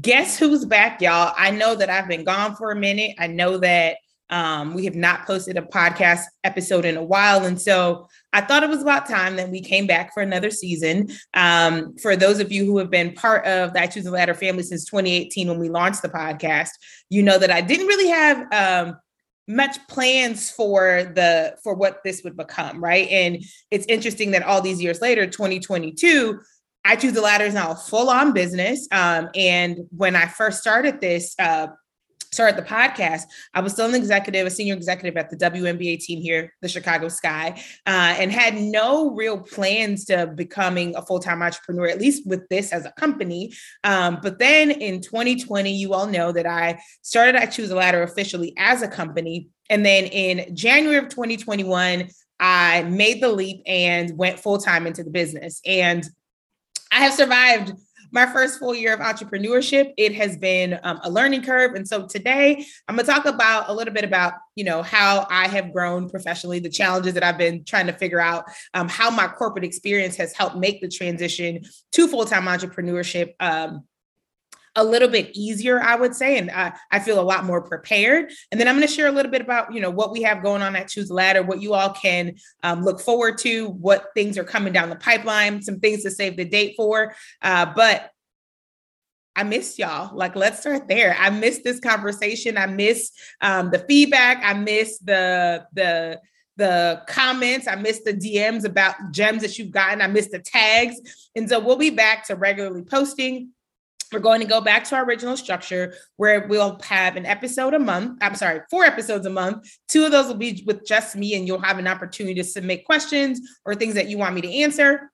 guess who's back, y'all? I know that I've been gone for a minute. I know that um, we have not posted a podcast episode in a while. And so I thought it was about time that we came back for another season. Um, for those of you who have been part of the I Choose the Ladder family since 2018 when we launched the podcast, you know that I didn't really have um, much plans for the for what this would become, right? And it's interesting that all these years later, 2022, I Choose the Ladder is now a full on business. Um, and when I first started this, uh, started the podcast, I was still an executive, a senior executive at the WNBA team here, the Chicago Sky, uh, and had no real plans to becoming a full time entrepreneur, at least with this as a company. Um, but then in 2020, you all know that I started I Choose a Ladder officially as a company. And then in January of 2021, I made the leap and went full time into the business. And I have survived my first full year of entrepreneurship. It has been um, a learning curve. And so today I'm going to talk about a little bit about, you know, how I have grown professionally, the challenges that I've been trying to figure out, um, how my corporate experience has helped make the transition to full-time entrepreneurship um, a little bit easier, I would say, and I, I feel a lot more prepared. And then I'm going to share a little bit about you know what we have going on at Choose Ladder, what you all can um, look forward to, what things are coming down the pipeline, some things to save the date for. Uh, but I miss y'all. Like, let's start there. I miss this conversation. I miss um, the feedback. I miss the the the comments. I miss the DMs about gems that you've gotten. I miss the tags. And so we'll be back to regularly posting we're going to go back to our original structure where we'll have an episode a month. I'm sorry, four episodes a month. Two of those will be with just me, and you'll have an opportunity to submit questions or things that you want me to answer.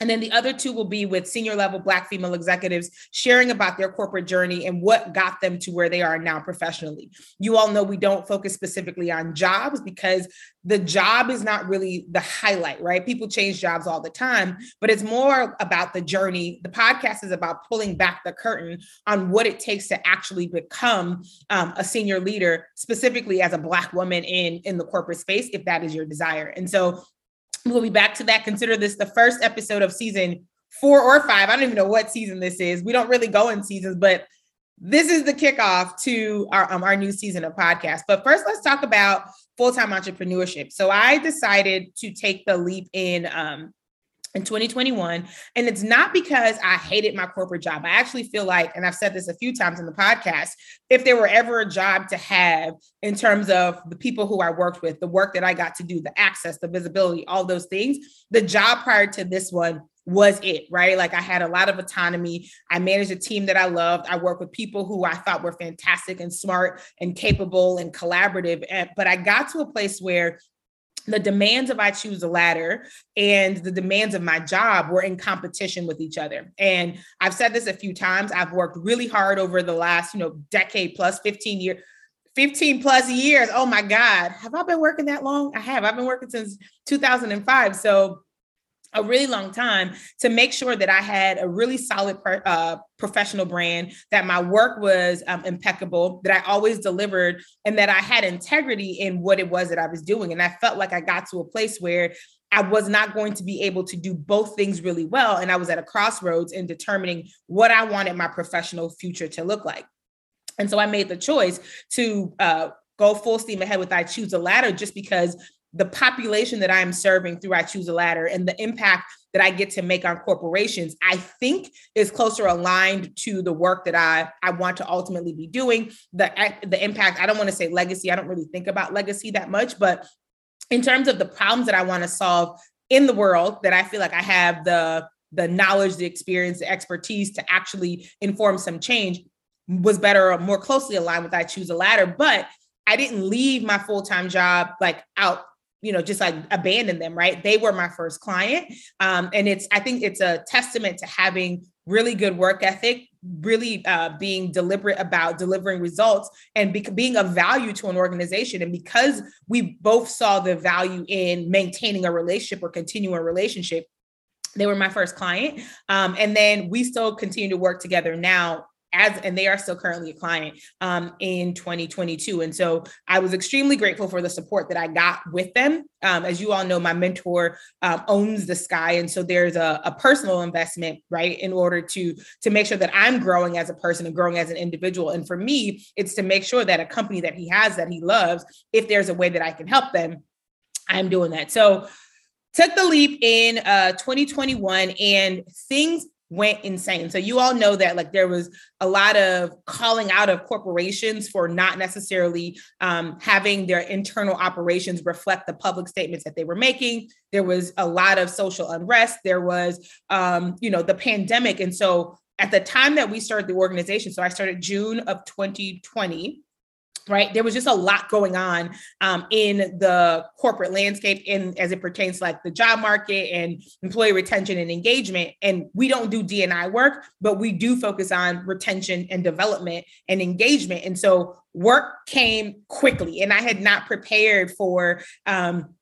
And then the other two will be with senior level Black female executives sharing about their corporate journey and what got them to where they are now professionally. You all know we don't focus specifically on jobs because the job is not really the highlight, right? People change jobs all the time, but it's more about the journey. The podcast is about pulling back the curtain on what it takes to actually become um, a senior leader, specifically as a Black woman in, in the corporate space, if that is your desire. And so We'll be back to that. Consider this the first episode of season four or five. I don't even know what season this is. We don't really go in seasons, but this is the kickoff to our, um, our new season of podcast. But first, let's talk about full time entrepreneurship. So I decided to take the leap in um, in 2021. And it's not because I hated my corporate job. I actually feel like, and I've said this a few times in the podcast, if there were ever a job to have in terms of the people who I worked with, the work that I got to do, the access, the visibility, all those things, the job prior to this one was it, right? Like I had a lot of autonomy. I managed a team that I loved. I worked with people who I thought were fantastic and smart and capable and collaborative. But I got to a place where the demands of I choose a ladder and the demands of my job were in competition with each other. And I've said this a few times. I've worked really hard over the last, you know, decade plus 15 years. 15 plus years. Oh my God. Have I been working that long? I have. I've been working since 2005. So a really long time to make sure that I had a really solid per, uh, professional brand, that my work was um, impeccable, that I always delivered, and that I had integrity in what it was that I was doing. And I felt like I got to a place where I was not going to be able to do both things really well. And I was at a crossroads in determining what I wanted my professional future to look like. And so I made the choice to uh, go full steam ahead with I Choose the Ladder just because the population that I'm serving through I Choose a Ladder and the impact that I get to make on corporations, I think is closer aligned to the work that I, I want to ultimately be doing. The, the impact, I don't want to say legacy, I don't really think about legacy that much, but in terms of the problems that I want to solve in the world that I feel like I have the the knowledge, the experience, the expertise to actually inform some change was better or more closely aligned with I choose a ladder. But I didn't leave my full-time job like out you know just like abandon them right? They were my first client. Um, and it's i think it's a testament to having really good work ethic really uh, being deliberate about delivering results and be- being of value to an organization. And because we both saw the value in maintaining a relationship or continuing a relationship they were my first client. Um, and then we still continue to work together now as and they are still currently a client um, in 2022 and so i was extremely grateful for the support that i got with them. Um, as you all know my mentor um, owns the sky. And so there's a, a, personal investment right in order to to make sure that i'm growing as a person and growing as an individual. And for me it's to make sure that a company that he has that he loves if there's a way that i can help them i'm doing that. So took the leap in uh, 2021 and things went insane. So you all know that like there was a lot of calling out of corporations for not necessarily um, having their internal operations reflect the public statements that they were making. There was a lot of social unrest. There was, um, you know, the pandemic, and so at the time that we started the organization, so I started June of 2020 right? There was just a lot going on um, in the corporate landscape in as it pertains to like the job market and employee retention and engagement. And we don't do dni work but we do focus on retention and development and engagement. And so work came quickly and i had not prepared for um,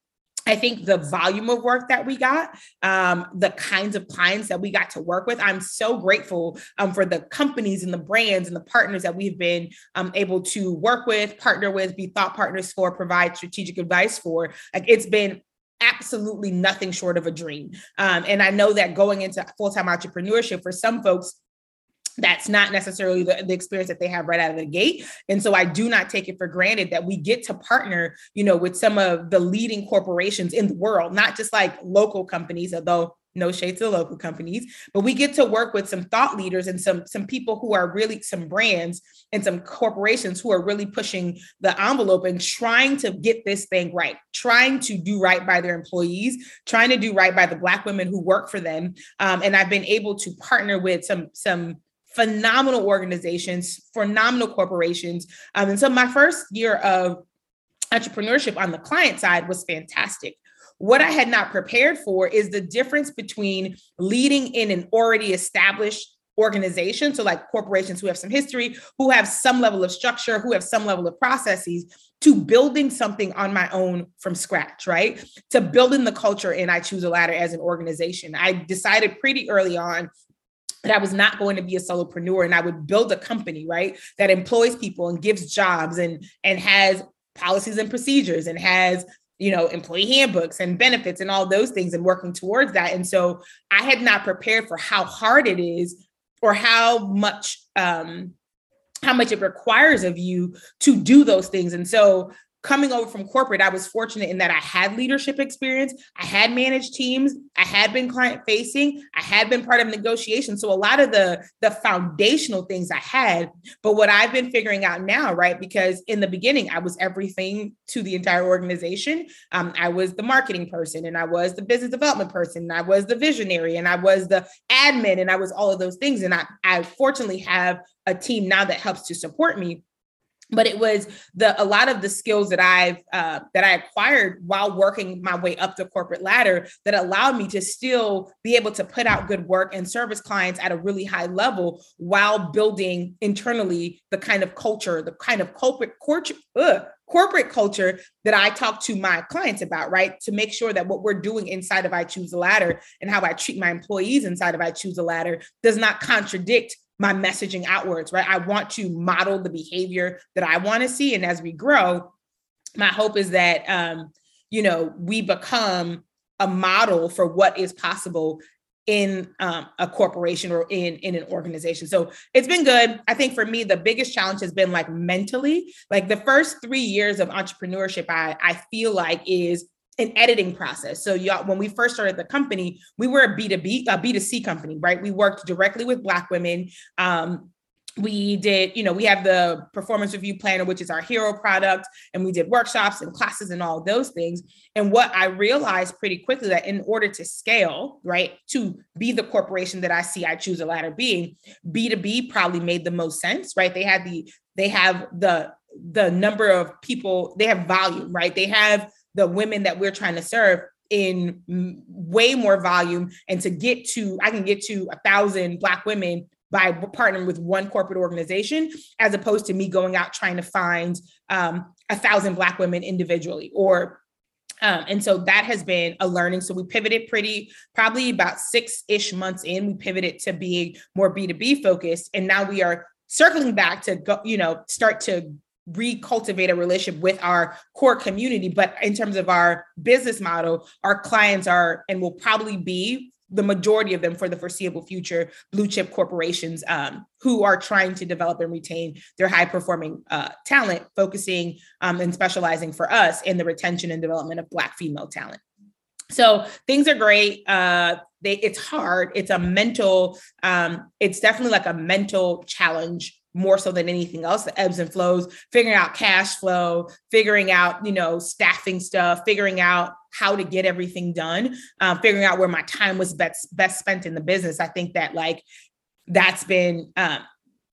I think the volume of work that we got, um, the kinds of clients that we got to work with, I'm so grateful um, for the companies and the brands and the partners that we've been um, able to work with, partner with, be thought partners for, provide strategic advice for. Like it's been absolutely nothing short of a dream. Um, and I know that going into full time entrepreneurship for some folks, that's not necessarily the, the, experience that they have right out of the gate. And so i do not take it for granted that we get to partner you know with some of the leading corporations in the world not just like local companies although no shades to local companies but we get to work with some thought leaders and some some people who are really some brands and some corporations who are really pushing the envelope and trying to get this thing right trying to do right by their employees trying to do right by the black women who work for them. Um, and i've been able to partner with some some phenomenal organizations, phenomenal corporations. Um, and so my first year of entrepreneurship on the client side was fantastic. What I had not prepared for is the difference between leading in an already established organization, so like corporations who have some history, who have some level of structure, who have some level of processes, to building something on my own from scratch, right? To building the culture and I choose a ladder as an organization. I decided pretty early on that I was not going to be a solopreneur and I would build a company, right, that employs people and gives jobs and and has policies and procedures and has you know employee handbooks and benefits and all those things and working towards that. And so i had not prepared for how hard it is or how much um how much it requires of you to do those things. And so coming over from corporate, I was fortunate in that I had leadership experience. I had managed teams. I had been client facing. I had been part of negotiations. So a lot of the the foundational things I had. But what I've been figuring out now, right? Because in the beginning, I was everything to the entire organization. Um, I was the marketing person, and I was the business development person, and I was the visionary, and I was the admin, and I was all of those things. And I, I fortunately have a team now that helps to support me but it was the a lot of the skills that I've uh, that I acquired while working my way up the corporate ladder that allowed me to still be able to put out good work and service clients at a really high level while building internally the kind of culture, the kind of corporate culture, corporate culture that I talk to my clients about, right? To make sure that what we're doing inside of I Choose the Ladder and how I treat my employees inside of I Choose the Ladder does not contradict my messaging outwards, right? I want to model the behavior that I want to see. And as we grow, my hope is that, um, you know, we become a model for what is possible in um, a corporation or in in an organization so it's been good i think for me the biggest challenge has been like mentally like the first three years of entrepreneurship i i feel like is an editing process. So y'all, when we first started the company, we were a B2B, a B2C company, right? We worked directly with Black women. Um, we did, you know, we have the performance review planner, which is our hero product, and we did workshops and classes and all those things. And what I realized pretty quickly that in order to scale, right, to be the corporation that I see I choose a ladder being, B2B probably made the most sense, right? They had the, they have the the number of people, they have volume, right? They have the women that we're trying to serve in way more volume and to get to i can get to a thousand black women by partnering with one corporate organization as opposed to me going out trying to find um, a thousand black women individually or um, and so that has been a learning. So we pivoted pretty, probably about six ish months in, we pivoted to being more B2B focused. And now we are circling back to go, you know, start to recultivate a relationship with our core community. But in terms of our business model, our clients are and will probably be the majority of them for the foreseeable future blue chip corporations um, who are trying to develop and retain their high performing uh, talent focusing um, and specializing for us in the retention and development of black female talent so things are great uh, they, it's hard it's a mental um, it's definitely like a mental challenge more so than anything else the ebbs and flows figuring out cash flow figuring out you know staffing stuff figuring out how to get everything done um, figuring out where my time was best best spent in the business. I think that like that's been um,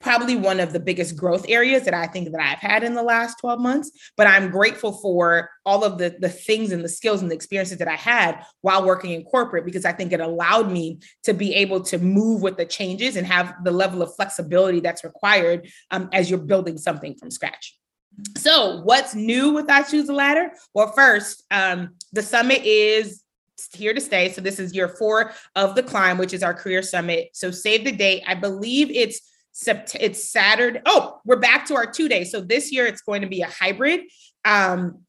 probably one of the biggest growth areas that I think that I've had in the last 12 months. But I'm grateful for all of the, the things and the skills and the experiences that I had while working in corporate because I think it allowed me to be able to move with the changes and have the level of flexibility that's required um, as you're building something from scratch. So, what's new with I Choose the Ladder? Well, first, um, the summit is here to stay. So, this is year four of the climb, which is our career summit. So, save the date. I believe it's Sept- it's Saturday. Oh, we're back to our two days. So this year it's going to be a hybrid. Um,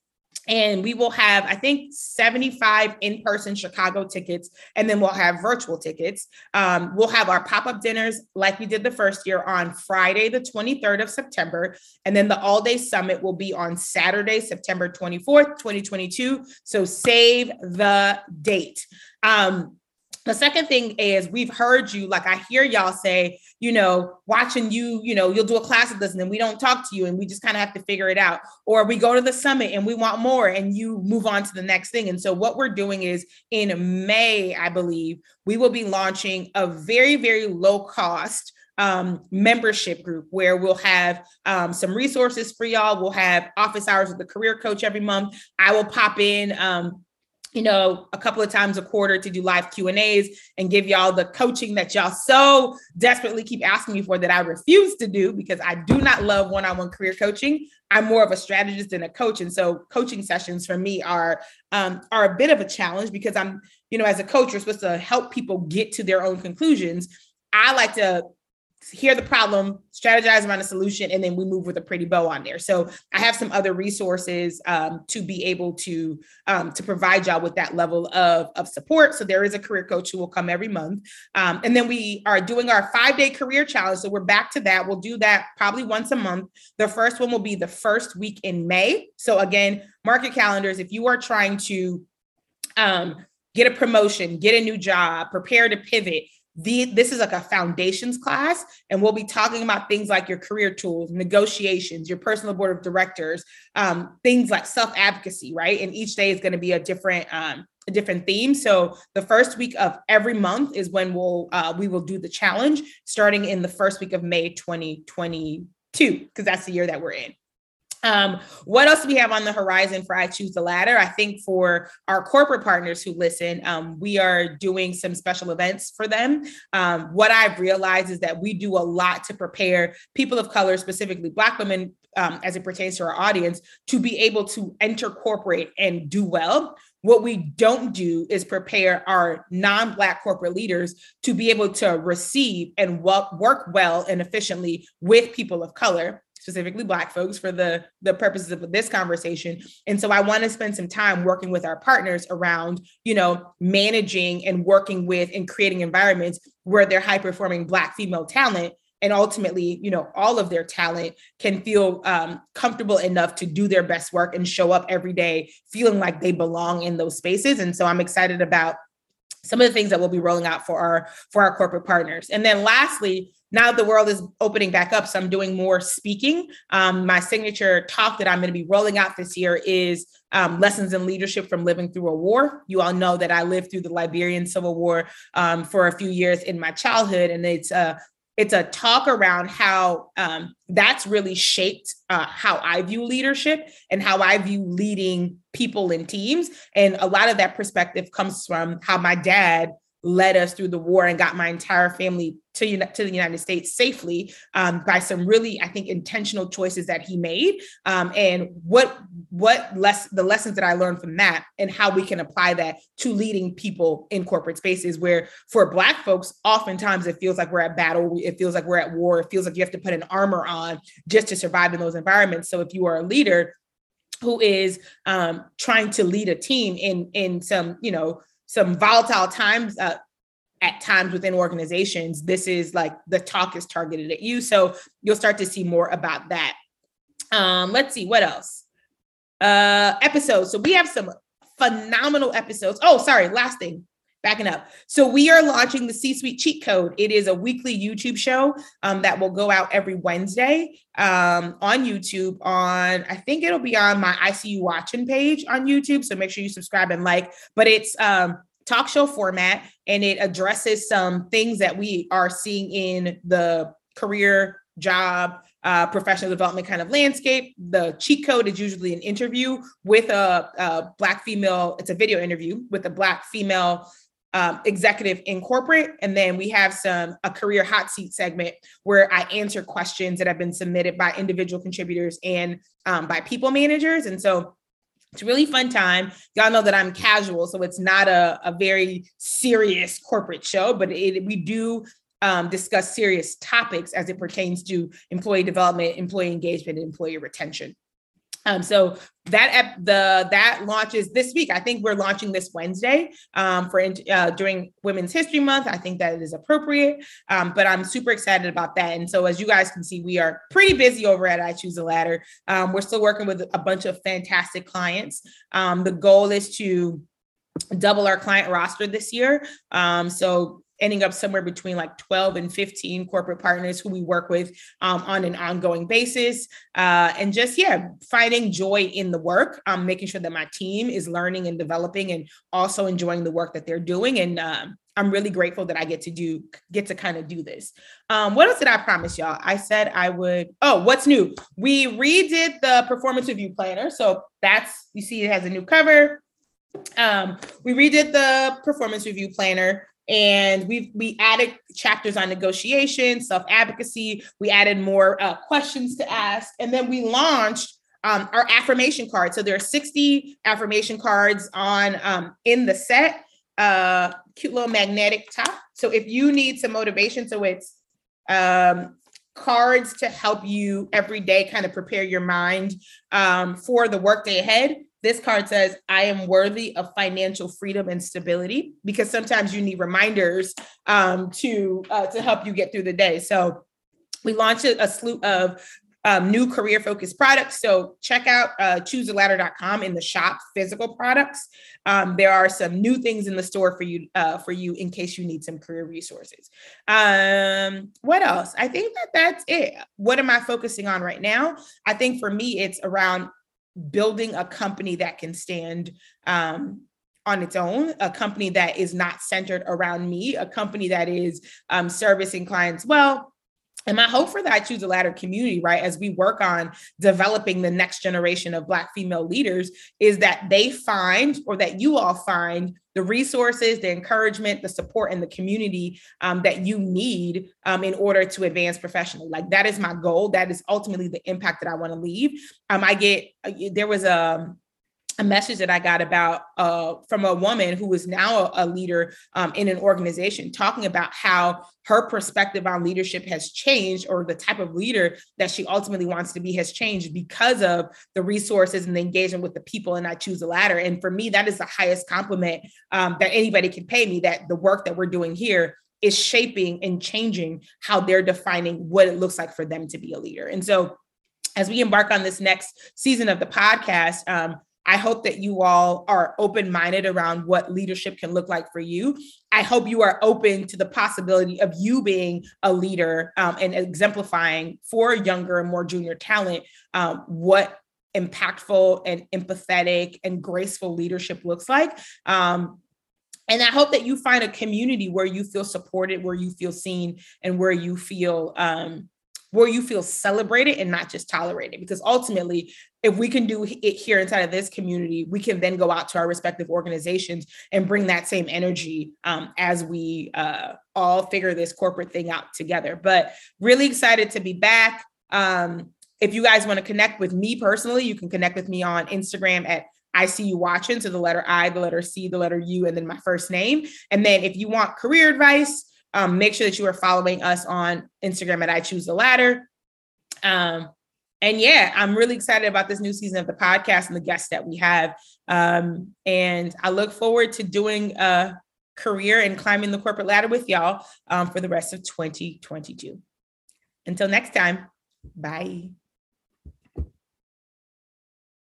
and we will have, I think, 75 in person Chicago tickets, and then we'll have virtual tickets. Um, we'll have our pop up dinners like we did the first year on Friday, the 23rd of September. And then the all day summit will be on Saturday, September 24th, 2022. So save the date. Um, the second thing is we've heard you, like I hear y'all say, you know, watching you, you know, you'll do a class of this and then we don't talk to you and we just kind of have to figure it out. Or we go to the summit and we want more and you move on to the next thing. And so what we're doing is in May, I believe, we will be launching a very, very low cost um, membership group where we'll have um, some resources for y'all. We'll have office hours with the career coach every month. I will pop in um, you know, a couple of times a quarter to do live Q and A's and give y'all the coaching that y'all so desperately keep asking me for that I refuse to do because I do not love one-on-one career coaching. I'm more of a strategist than a coach, and so coaching sessions for me are um, are a bit of a challenge because I'm, you know, as a coach, you're supposed to help people get to their own conclusions. I like to hear the problem, strategize around a solution, and then we move with a pretty bow on there. So I have some other resources um, to be able to um, to provide y'all with that level of, of support. So there is a career coach who will come every month. Um, and then we are doing our five day career challenge. So we're back to that. We'll do that probably once a month. The first one will be the first week in May. So again, market calendars. If you are trying to um, get a promotion, get a new job, prepare to pivot, the, this is like a foundations class and we'll be talking about things like your career tools negotiations your personal board of directors um, things like self-advocacy right? And each day is going to be a different um, a different theme. So the first week of every month is when we'll uh, we will do the challenge starting in the first week of may 2022 because that's the year that we're in um, what else do we have on the horizon for I Choose the Ladder? I think for our corporate partners who listen, um, we are doing some special events for them. Um, what I've realized is that we do a lot to prepare people of color, specifically Black women, um, as it pertains to our audience, to be able to enter corporate and do well. What we don't do is prepare our non Black corporate leaders to be able to receive and work well and efficiently with people of color specifically black folks for the the purposes of this conversation. And so i want to spend some time working with our partners around you know managing and working with and creating environments where they're high performing black female talent and ultimately you know all of their talent can feel um, comfortable enough to do their best work and show up every day feeling like they belong in those spaces. And so i'm excited about some of the things that we'll be rolling out for our for our corporate partners. And then lastly now the world is opening back up so i'm doing more speaking um, my signature talk that i'm going to be rolling out this year is um, lessons in leadership from living through a war you all know that i lived through the liberian civil war um, for a few years in my childhood and it's a it's a talk around how um, that's really shaped uh, how I view leadership and how I view leading people in teams. And a lot of that perspective comes from how my dad led us through the war and got my entire family to, to the United States safely um, by some really, I think, intentional choices that he made, um, and what what less the lessons that I learned from that, and how we can apply that to leading people in corporate spaces. Where for Black folks, oftentimes it feels like we're at battle, it feels like we're at war, it feels like you have to put an armor on just to survive in those environments. So if you are a leader who is um, trying to lead a team in in some you know some volatile times uh, at times within organizations, this is like the talk is targeted at you. So you'll start to see more about that. Um, let's see what else. Uh, episodes. So we have some phenomenal episodes. Oh, sorry, last thing. Backing up. So we are launching the C Suite Cheat Code. It is a weekly YouTube show um, that will go out every Wednesday um, on YouTube. On I think it'll be on my ICU watching page on YouTube. So make sure you subscribe and like. But it's um, talk show format and it addresses some things that we are seeing in the career job uh, professional development kind of landscape the cheat code is usually an interview with a, a black female it's a video interview with a black female um, executive in corporate and then we have some a career hot seat segment where i answer questions that have been submitted by individual contributors and um, by people managers and so it's a really fun time. Y'all know that I'm casual, so it's not a, a very serious corporate show, but it, we do um, discuss serious topics as it pertains to employee development, employee engagement, and employee retention. Um, so that the that launches this week. I think we're launching this Wednesday um, for uh, during Women's History Month. I think that it is appropriate, um, but I'm super excited about that. And so, as you guys can see, we are pretty busy over at I Choose a Ladder. Um, we're still working with a bunch of fantastic clients. Um, the goal is to double our client roster this year. Um, so ending up somewhere between like 12 and 15 corporate partners who we work with um, on an ongoing basis. Uh, and just, yeah, finding joy in the work, um, making sure that my team is learning and developing and also enjoying the work that they're doing. And uh, I'm really grateful that I get to do, get to kind of do this. Um, what else did I promise y'all? I said I would, oh, what's new? We redid the performance review planner. So that's, you see, it has a new cover. Um, we redid the performance review planner and we we added chapters on negotiation, self advocacy. We added more uh, questions to ask, and then we launched um, our affirmation card. So there are 60 affirmation cards on um, in the set. Uh, cute little magnetic top. So if you need some motivation, so it's um, cards to help you every day kind of prepare your mind um, for the workday ahead. This card says, I am worthy of financial freedom and stability because sometimes you need reminders um, to, uh, to help you get through the day. So we launched a slew of um, new career focused products. So check out uh, choosealadder.com in the shop physical products. Um, there are some new things in the store for you uh, for you in case you need some career resources. Um, what else? I think that that's it. What am I focusing on right now? I think for me, it's around building a company that can stand um, on its own, a company that is not centered around me, a company that is um, servicing clients well, and my hope for that I choose a ladder community, right, as we work on developing the next generation of Black female leaders, is that they find or that you all find the resources, the encouragement, the support, and the community um, that you need um, in order to advance professionally. Like that is my goal. That is ultimately the impact that I want to leave. Um, I get uh, there was a a message that I got about uh, from a woman who is now a, a leader um, in an organization, talking about how her perspective on leadership has changed, or the type of leader that she ultimately wants to be has changed because of the resources and the engagement with the people. And I choose the Ladder. And for me, that is the highest compliment um, that anybody can pay me. That the work that we're doing here is shaping and changing how they're defining what it looks like for them to be a leader. And so, as we embark on this next season of the podcast, um, I hope that you all are open minded around what leadership can look like for you. I hope you are open to the possibility of you being a leader um, and exemplifying for younger and more junior talent um, what impactful and empathetic and graceful leadership looks like. Um, and I hope that you find a community where you feel supported, where you feel seen, and where you feel um, where you feel celebrated and not just tolerated. Because ultimately, if we can do it here inside of this community, we can then go out to our respective organizations and bring that same energy um, as we uh, all figure this corporate thing out together. But really excited to be back. Um, if you guys want to connect with me personally, you can connect with me on Instagram at I see you watching. So the letter I, the letter C, the letter U, and then my first name. And then if you want career advice, um, make sure that you are following us on Instagram at I Choose the Ladder. Um, and yeah, I'm really excited about this new season of the podcast and the guests that we have. Um, and I look forward to doing a career and climbing the corporate ladder with y'all um, for the rest of 2022. Until next time, bye.